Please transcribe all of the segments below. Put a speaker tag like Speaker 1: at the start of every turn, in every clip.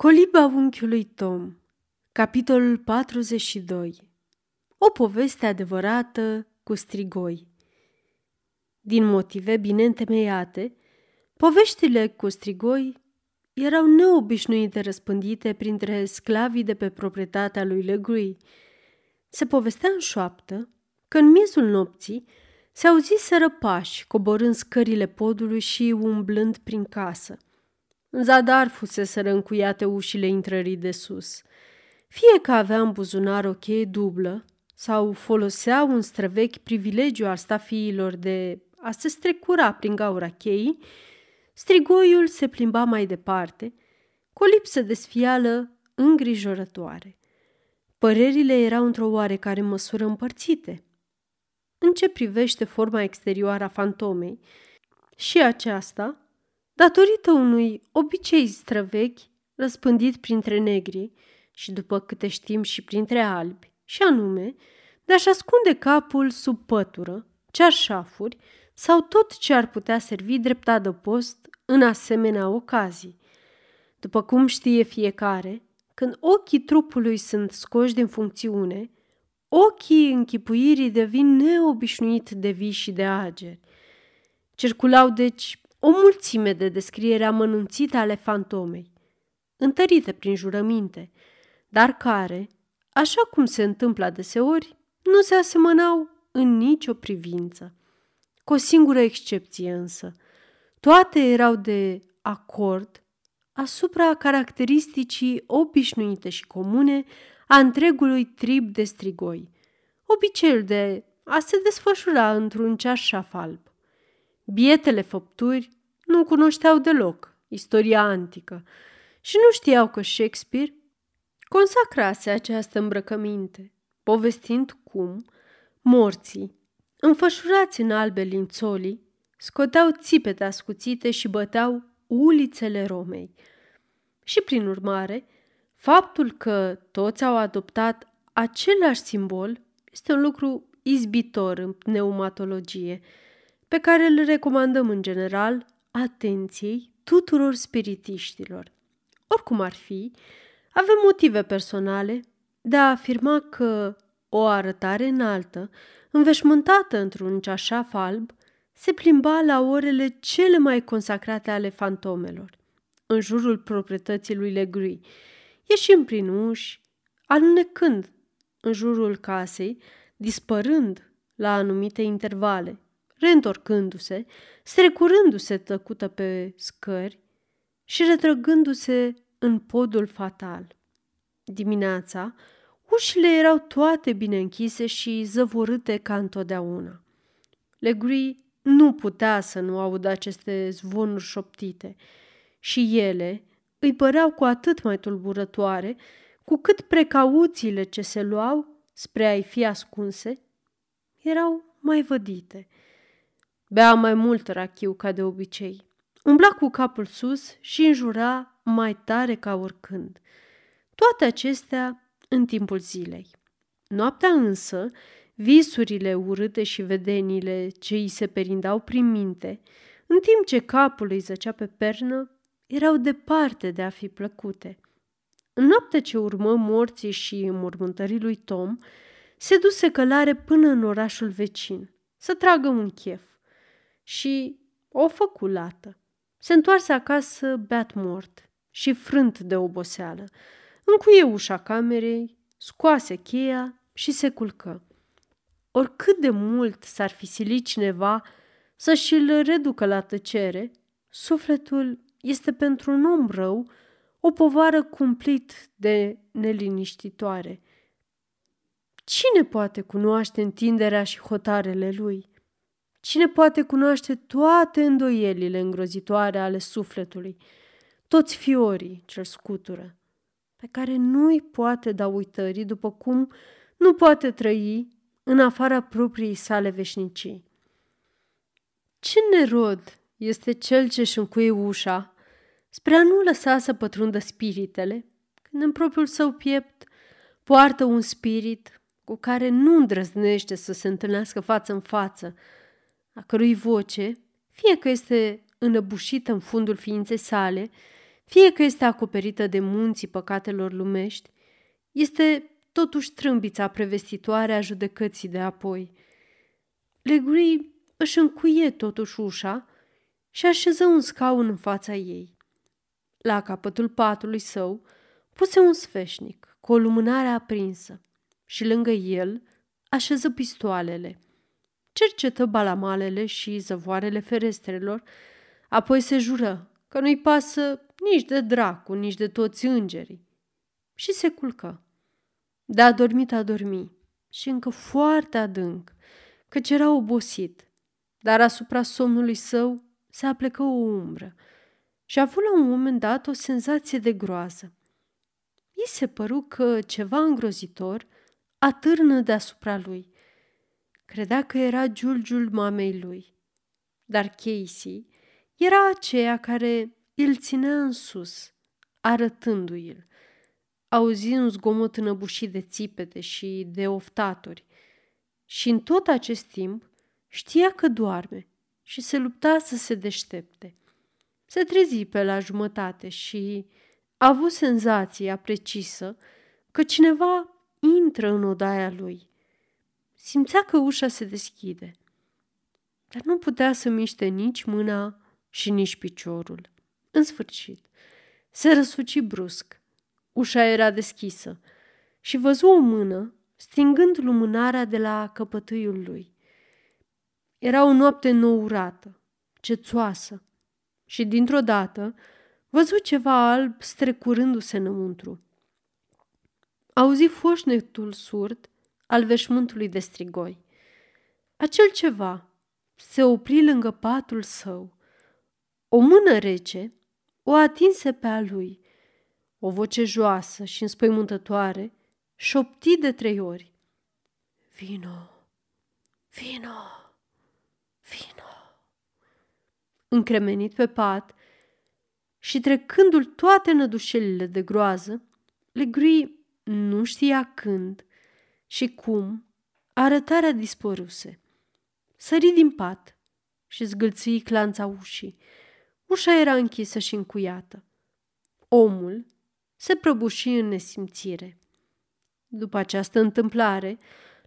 Speaker 1: Coliba unchiului Tom Capitolul 42 O poveste adevărată cu strigoi. Din motive bine întemeiate, poveștile cu strigoi erau neobișnuite răspândite printre sclavii de pe proprietatea lui Legrui. Se povestea în șoaptă că în miezul nopții se auziseră pași coborând scările podului și umblând prin casă – în zadar fusese încuiate ușile intrării de sus. Fie că avea în buzunar o cheie dublă sau folosea un străvechi privilegiu al stafiilor de a se strecura prin gaura cheii, strigoiul se plimba mai departe, cu o lipsă de sfială îngrijorătoare. Părerile erau într-o oarecare măsură împărțite. În ce privește forma exterioară a fantomei, și aceasta datorită unui obicei străvechi răspândit printre negri și, după câte știm, și printre albi, și anume de a-și ascunde capul sub pătură, cearșafuri sau tot ce ar putea servi drept adăpost în asemenea ocazii. După cum știe fiecare, când ochii trupului sunt scoși din funcțiune, ochii închipuirii devin neobișnuit de vii și de ageri. Circulau deci o mulțime de descriere amănunțite ale fantomei, întărite prin jurăminte, dar care, așa cum se întâmplă adeseori, nu se asemănau în nicio privință. Cu o singură excepție însă, toate erau de acord asupra caracteristicii obișnuite și comune a întregului trib de strigoi, obiceiul de a se desfășura într-un ceașaf alb. Bietele făpturi nu cunoșteau deloc istoria antică și nu știau că Shakespeare consacrase această îmbrăcăminte, povestind cum morții, înfășurați în albe lințolii, scoteau țipete ascuțite și băteau ulițele Romei. Și prin urmare, faptul că toți au adoptat același simbol este un lucru izbitor în pneumatologie – pe care îl recomandăm în general atenției tuturor spiritiștilor. Oricum ar fi, avem motive personale de a afirma că o arătare înaltă, înveșmântată într-un ceașaf alb, se plimba la orele cele mai consacrate ale fantomelor, în jurul proprietății lui Legrui, ieșind prin uși, alunecând în jurul casei, dispărând la anumite intervale, reîntorcându-se, strecurându-se tăcută pe scări și retrăgându-se în podul fatal. Dimineața, ușile erau toate bine închise și zăvorâte ca întotdeauna. Legri nu putea să nu audă aceste zvonuri șoptite și ele îi păreau cu atât mai tulburătoare cu cât precauțiile ce se luau spre a-i fi ascunse erau mai vădite – Bea mai mult rachiu ca de obicei. Umbla cu capul sus și înjura mai tare ca oricând. Toate acestea în timpul zilei. Noaptea însă, visurile urâte și vedenile ce îi se perindau prin minte, în timp ce capul îi zăcea pe pernă, erau departe de a fi plăcute. În noaptea ce urmă morții și mormântării lui Tom, se duse călare până în orașul vecin, să tragă un chef și o făcu lată. Se întoarse acasă beat mort și frânt de oboseală. Încuie ușa camerei, scoase cheia și se culcă. Oricât de mult s-ar fi silit cineva să și-l reducă la tăcere, sufletul este pentru un om rău o povară cumplit de neliniștitoare. Cine poate cunoaște întinderea și hotarele lui? Cine poate cunoaște toate îndoielile îngrozitoare ale sufletului, toți fiorii ce scutură, pe care nu-i poate da uitării după cum nu poate trăi în afara propriei sale veșnicii. Ce nerod este cel ce-și încuie ușa spre a nu lăsa să pătrundă spiritele, când în propriul său piept poartă un spirit cu care nu îndrăznește să se întâlnească față în față, a cărui voce, fie că este înăbușită în fundul ființei sale, fie că este acoperită de munții păcatelor lumești, este totuși trâmbița prevestitoare a judecății de apoi. Leguri își încuie totuși ușa și așeză un scaun în fața ei. La capătul patului său puse un sfeșnic cu o lumânare aprinsă și lângă el așeză pistoalele. Cercetă balamalele și zăvoarele ferestrelor, apoi se jură că nu-i pasă nici de dracu, nici de toți îngerii. Și se culcă. Dar a dormit, a dormit și încă foarte adânc, căci era obosit, dar asupra somnului său se aplecă o umbră și a avut la un moment dat o senzație de groază. I se păru că ceva îngrozitor atârnă deasupra lui. Credea că era giulgiul mamei lui. Dar Casey era aceea care îl ținea în sus, arătându-i-l. Auzi un zgomot înăbușit de țipete și de oftaturi. Și în tot acest timp știa că doarme și se lupta să se deștepte. Se trezi pe la jumătate și a avut senzația precisă că cineva intră în odaia lui. Simțea că ușa se deschide, dar nu putea să miște nici mâna și nici piciorul. În sfârșit, se răsuci brusc. Ușa era deschisă și văzu o mână stingând lumânarea de la căpătâiul lui. Era o noapte nourată, cețoasă și dintr-o dată văzu ceva alb strecurându-se înăuntru. Auzi foșnetul surd al veșmântului de strigoi. Acel ceva se opri lângă patul său. O mână rece o atinse pe a lui. O voce joasă și înspăimântătoare șopti de trei ori. Vino, vino, vino. Încremenit pe pat și trecându-l toate nădușelile de groază, Legrui nu știa când și cum arătarea dispăruse. Sări din pat și zgâlții clanța ușii. Ușa era închisă și încuiată. Omul se prăbuși în nesimțire. După această întâmplare,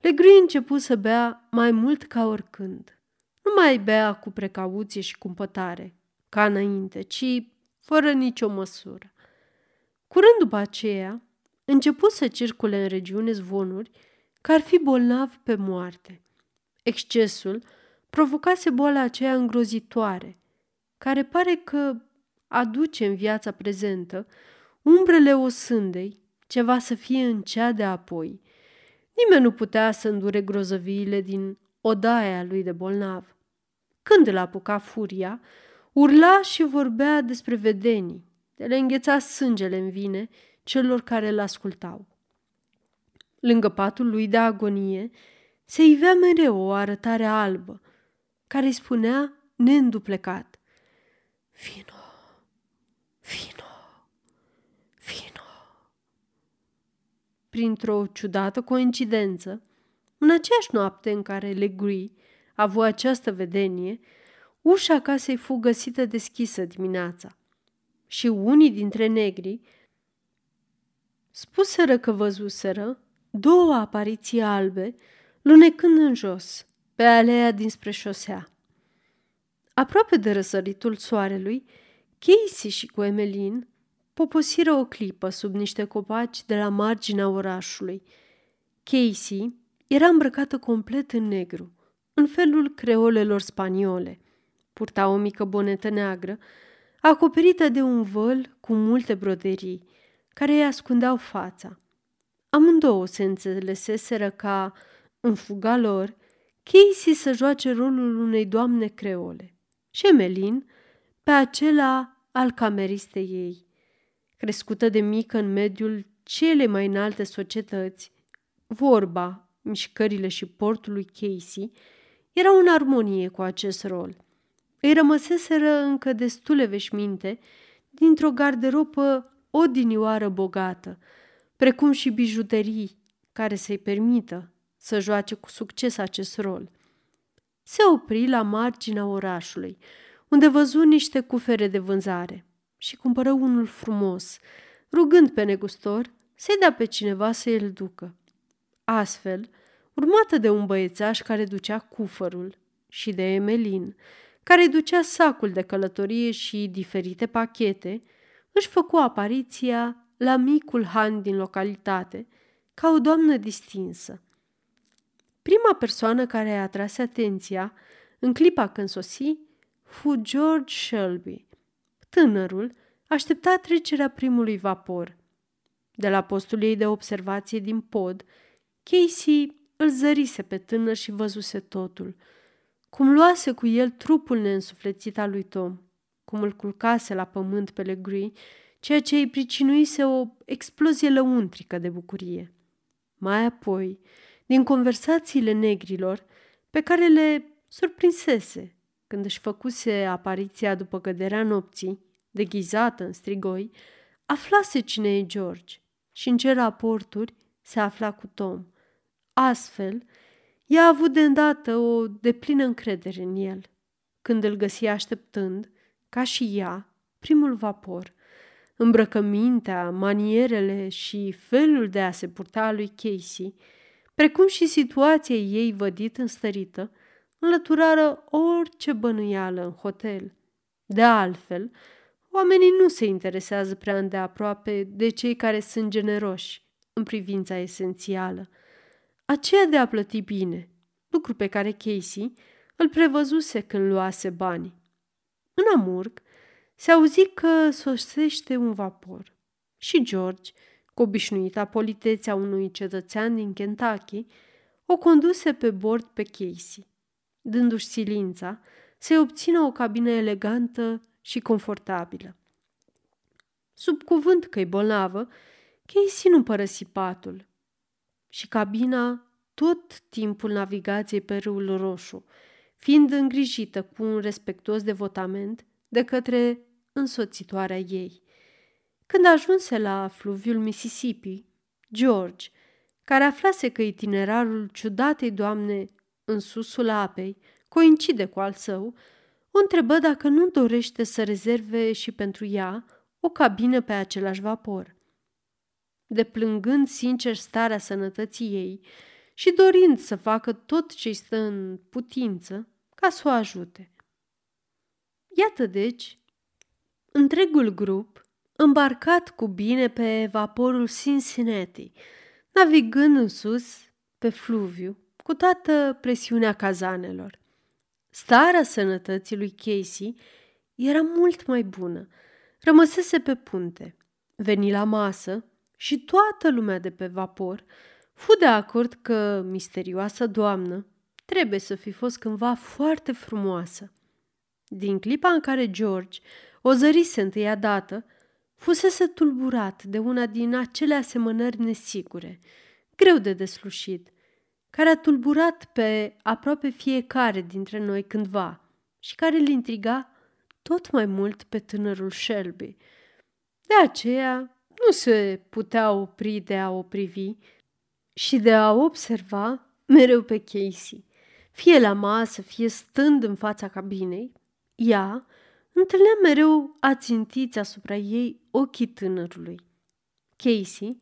Speaker 1: Legri începu să bea mai mult ca oricând. Nu mai bea cu precauție și cumpătare, ca înainte, ci fără nicio măsură. Curând după aceea, începu să circule în regiune zvonuri că ar fi bolnav pe moarte. Excesul provocase boala aceea îngrozitoare, care pare că aduce în viața prezentă umbrele osândei ceva să fie în cea de apoi. Nimeni nu putea să îndure grozăviile din odaia lui de bolnav. Când îl apuca furia, urla și vorbea despre vedenii, de le îngheța sângele în vine celor care îl ascultau. Lângă patul lui de agonie se ivea mereu o arătare albă, care îi spunea neînduplecat, Vino, vino, vino. Printr-o ciudată coincidență, în aceeași noapte în care Legree a avut această vedenie, ușa casei fu găsită deschisă dimineața și unii dintre negri spuseră că văzuseră două apariții albe lunecând în jos, pe alea dinspre șosea. Aproape de răsăritul soarelui, Casey și cu Emelin poposiră o clipă sub niște copaci de la marginea orașului. Casey era îmbrăcată complet în negru, în felul creolelor spaniole. Purta o mică bonetă neagră, acoperită de un văl cu multe broderii, care îi ascundeau fața. Amândouă se înțeleseseră ca, în fuga lor, Casey să joace rolul unei doamne creole și Emelin pe acela al cameristei ei. Crescută de mică în mediul cele mai înalte societăți, vorba, mișcările și portul lui Casey erau în armonie cu acest rol. Îi rămăseseră încă destule veșminte dintr-o garderobă odinioară bogată, precum și bijuterii care să-i permită să joace cu succes acest rol. Se opri la marginea orașului, unde văzu niște cufere de vânzare. și cumpără unul frumos, rugând pe negustor să-i dea pe cineva să îl ducă. Astfel, urmată de un băiețaș care ducea cufărul și de Emelin, care ducea sacul de călătorie și diferite pachete, își făcu apariția la micul han din localitate, ca o doamnă distinsă. Prima persoană care a atras atenția în clipa când sosi fu George Shelby. Tânărul aștepta trecerea primului vapor. De la postul ei de observație din pod, Casey îl zărise pe tânăr și văzuse totul. Cum luase cu el trupul neînsuflețit al lui Tom, cum îl culcase la pământ pe Legree, ceea ce îi pricinuise o explozie lăuntrică de bucurie. Mai apoi, din conversațiile negrilor, pe care le surprinsese când își făcuse apariția după căderea nopții, deghizată în strigoi, aflase cine e George și în ce raporturi se afla cu Tom. Astfel, ea a avut de îndată o deplină încredere în el. Când îl găsi așteptând, ca și ea, primul vapor, îmbrăcămintea, manierele și felul de a se purta a lui Casey, precum și situația ei vădit înstărită, înlăturară orice bănuială în hotel. De altfel, oamenii nu se interesează prea îndeaproape de cei care sunt generoși în privința esențială, aceea de a plăti bine, lucru pe care Casey îl prevăzuse când luase bani. În Amurg se auzi că sosește un vapor. Și George, cu obișnuita politețea unui cetățean din Kentucky, o conduse pe bord pe Casey. Dându-și silința, să obțină o cabină elegantă și confortabilă. Sub cuvânt că-i bolnavă, Casey nu părăsi patul. Și cabina tot timpul navigației pe râul Roșu, fiind îngrijită cu un respectuos devotament de către însoțitoarea ei. Când ajunse la fluviul Mississippi, George, care aflase că itinerarul ciudatei doamne în susul apei, coincide cu al său, o întrebă dacă nu dorește să rezerve și pentru ea o cabină pe același vapor. Deplângând sincer starea sănătății ei și dorind să facă tot ce stă în putință ca să o ajute. Iată deci, întregul grup îmbarcat cu bine pe vaporul Cincinnati, navigând în sus pe fluviu cu toată presiunea cazanelor. Starea sănătății lui Casey era mult mai bună. Rămăsese pe punte, veni la masă și toată lumea de pe vapor fu de acord că misterioasa doamnă trebuie să fi fost cândva foarte frumoasă. Din clipa în care George o zărise întâia dată, fusese tulburat de una din acele asemănări nesigure, greu de deslușit – care a tulburat pe aproape fiecare dintre noi cândva și care îl intriga tot mai mult pe tânărul Shelby. De aceea nu se putea opri de a o privi și de a observa mereu pe Casey. Fie la masă, fie stând în fața cabinei, ea întâlnea mereu ațintiți asupra ei ochii tânărului. Casey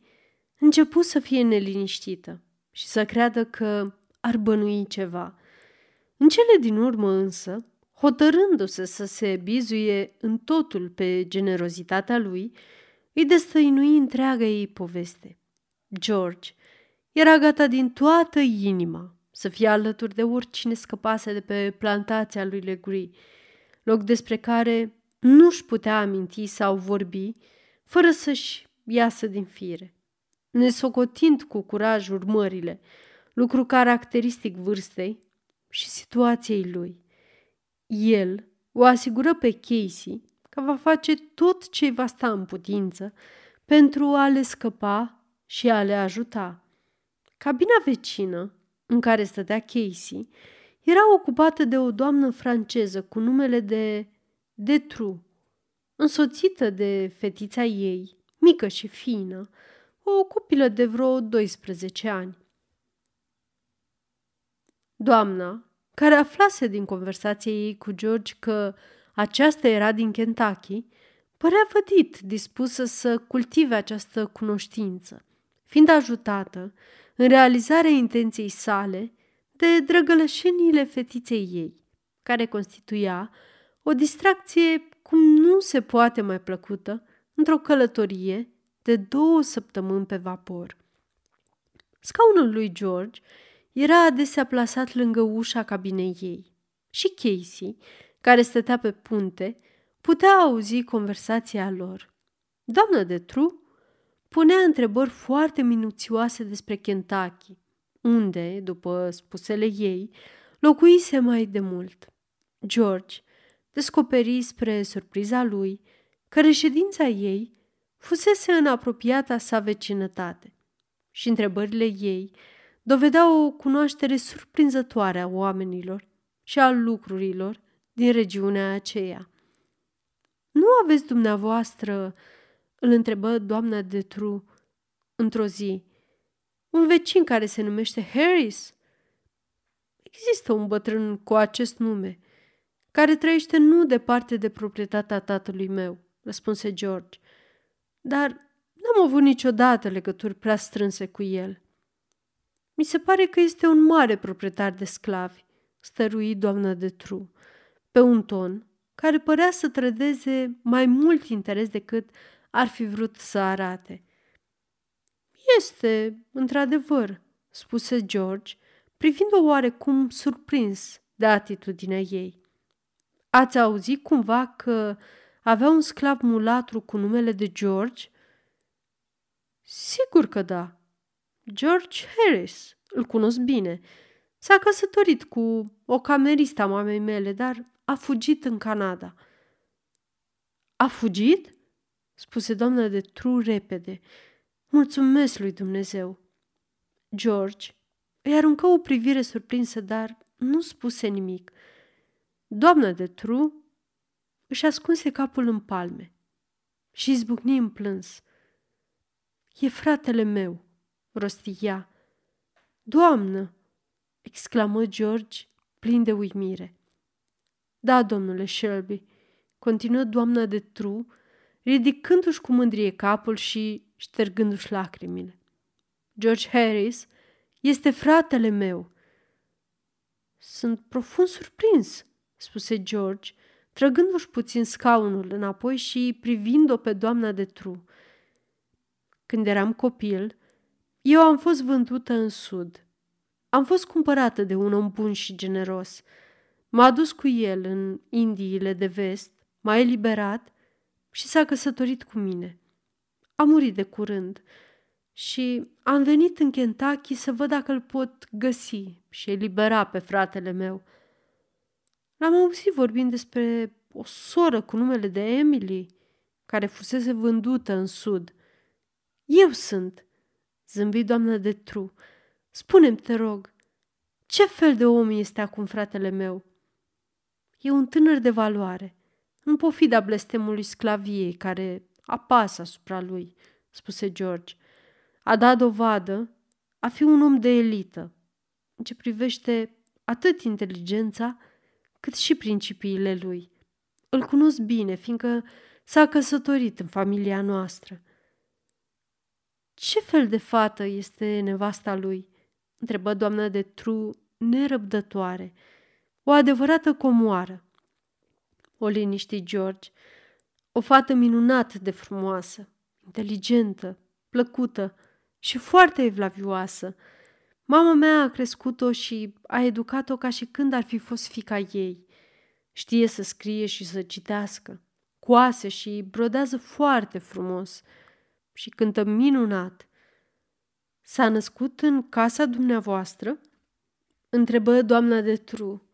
Speaker 1: început să fie neliniștită și să creadă că ar bănui ceva. În cele din urmă însă, hotărându-se să se bizuie în totul pe generozitatea lui, îi destăinui întreaga ei poveste. George era gata din toată inima să fie alături de oricine scăpase de pe plantația lui Legree, loc despre care nu-și putea aminti sau vorbi fără să-și iasă din fire nesocotind cu curaj urmările, lucru caracteristic vârstei și situației lui. El o asigură pe Casey că va face tot ce va sta în putință pentru a le scăpa și a le ajuta. Cabina vecină, în care stătea Casey, era ocupată de o doamnă franceză cu numele de Detru, însoțită de fetița ei, mică și fină, o copilă de vreo 12 ani. Doamna, care aflase din conversația ei cu George că aceasta era din Kentucky, părea vădit, dispusă să cultive această cunoștință, fiind ajutată în realizarea intenției sale de drăgălășenile fetiței ei, care constituia o distracție cum nu se poate mai plăcută într-o călătorie de două săptămâni pe vapor. Scaunul lui George era adesea plasat lângă ușa cabinei ei și Casey, care stătea pe punte, putea auzi conversația lor. Doamna de Tru punea întrebări foarte minuțioase despre Kentucky, unde, după spusele ei, locuise mai de mult. George descoperi spre surpriza lui că reședința ei fusese în apropiata sa vecinătate și întrebările ei dovedeau o cunoaștere surprinzătoare a oamenilor și a lucrurilor din regiunea aceea. Nu aveți dumneavoastră, îl întrebă doamna de Tru într-o zi, un vecin care se numește Harris? Există un bătrân cu acest nume, care trăiește nu departe de proprietatea tatălui meu, răspunse George, dar n-am avut niciodată legături prea strânse cu el. Mi se pare că este un mare proprietar de sclavi, stărui doamna de Tru, pe un ton care părea să trădeze mai mult interes decât ar fi vrut să arate. Este, într-adevăr, spuse George, privind-o oarecum surprins de atitudinea ei. Ați auzit cumva că avea un sclav mulatru cu numele de George? Sigur că da. George Harris, îl cunosc bine. S-a căsătorit cu o cameristă a mamei mele, dar a fugit în Canada. A fugit? spuse doamna de Tru repede. Mulțumesc lui Dumnezeu. George îi aruncă o privire surprinsă, dar nu spuse nimic. Doamna de Tru își ascunse capul în palme și izbucni în plâns. E fratele meu, rosti ea. Doamnă, exclamă George, plin de uimire. Da, domnule Shelby, continuă doamna de Tru, ridicându-și cu mândrie capul și ștergându-și lacrimile. George Harris este fratele meu. Sunt profund surprins, spuse George, trăgându-și puțin scaunul înapoi și privind-o pe doamna de Tru. Când eram copil, eu am fost vândută în sud. Am fost cumpărată de un om bun și generos – M-a dus cu el în Indiile de vest, m-a eliberat și s-a căsătorit cu mine. A murit de curând și am venit în Kentucky să văd dacă îl pot găsi și elibera pe fratele meu. L-am auzit vorbind despre o soră cu numele de Emily, care fusese vândută în sud. Eu sunt, zâmbi doamna de Tru. Spune-mi, te rog, ce fel de om este acum fratele meu? E un tânăr de valoare, în pofida blestemului sclaviei care apasă asupra lui, spuse George. A dat dovadă a fi un om de elită, în ce privește atât inteligența cât și principiile lui. Îl cunosc bine, fiindcă s-a căsătorit în familia noastră. Ce fel de fată este nevasta lui? întrebă doamna de Tru nerăbdătoare o adevărată comoară. O liniști George, o fată minunat de frumoasă, inteligentă, plăcută și foarte evlavioasă. Mama mea a crescut-o și a educat-o ca și când ar fi fost fica ei. Știe să scrie și să citească, coase și brodează foarte frumos și cântă minunat. S-a născut în casa dumneavoastră? Întrebă doamna de Tru.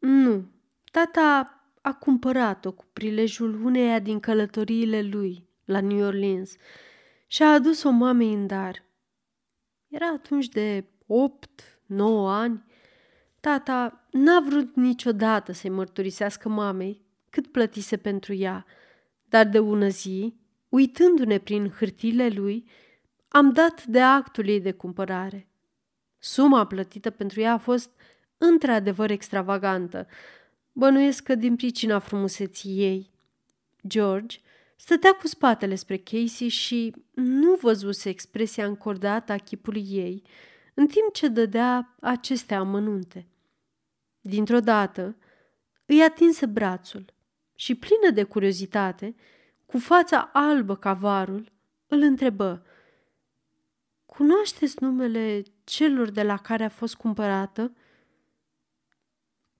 Speaker 1: Nu, tata a cumpărat-o cu prilejul uneia din călătoriile lui la New Orleans și a adus-o mamei în dar. Era atunci de opt, nouă ani. Tata n-a vrut niciodată să-i mărturisească mamei cât plătise pentru ea, dar de ună zi, uitându-ne prin hârtile lui, am dat de actul ei de cumpărare. Suma plătită pentru ea a fost într-adevăr extravagantă. Bănuiesc că din pricina frumuseții ei. George stătea cu spatele spre Casey și nu văzuse expresia încordată a chipului ei, în timp ce dădea aceste amănunte. Dintr-o dată, îi atinse brațul și, plină de curiozitate, cu fața albă ca varul, îl întrebă. Cunoașteți numele celor de la care a fost cumpărată?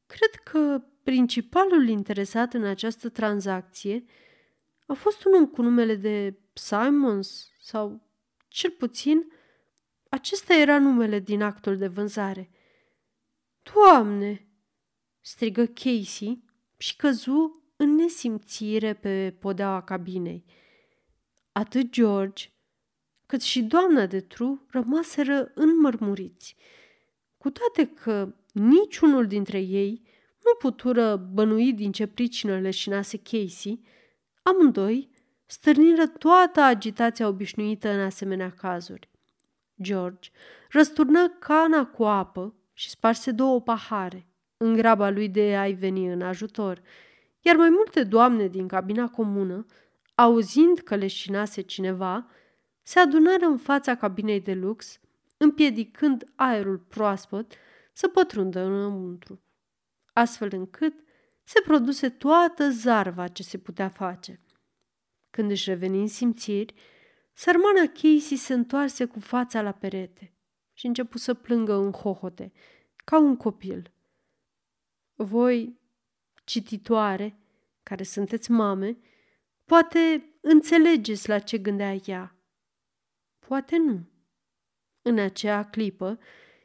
Speaker 1: Cred că principalul interesat în această tranzacție a fost un om cu numele de Simons sau, cel puțin, acesta era numele din actul de vânzare. Doamne! strigă Casey și căzu în nesimțire pe podeaua cabinei. Atât George cât și doamna de Tru rămaseră înmărmuriți, cu toate că niciunul dintre ei nu putură bănui din ce pricină leșinase Casey, amândoi stârniră toată agitația obișnuită în asemenea cazuri. George răsturnă cana cu apă și sparse două pahare, în graba lui de a-i veni în ajutor, iar mai multe doamne din cabina comună, auzind că leșinase cineva, se adunară în fața cabinei de lux, împiedicând aerul proaspăt să pătrundă înăuntru, astfel încât se produse toată zarva ce se putea face. Când își reveni în simțiri, sărmana Casey se întoarse cu fața la perete și începu să plângă în hohote, ca un copil. Voi, cititoare, care sunteți mame, poate înțelegeți la ce gândea ea. Poate nu. În acea clipă,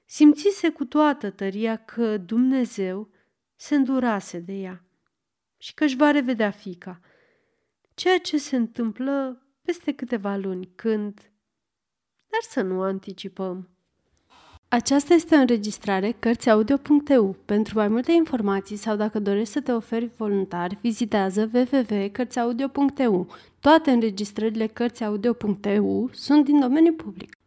Speaker 1: simțise cu toată tăria că Dumnezeu se îndurase de ea și că își va revedea fica, ceea ce se întâmplă peste câteva luni, când... Dar să nu anticipăm. Aceasta este o înregistrare Cărțiaudio.eu. Pentru mai multe informații sau dacă dorești să te oferi voluntar, vizitează www.cărțiaudio.eu. Toate înregistrările Cărțiaudio.eu sunt din domeniu public.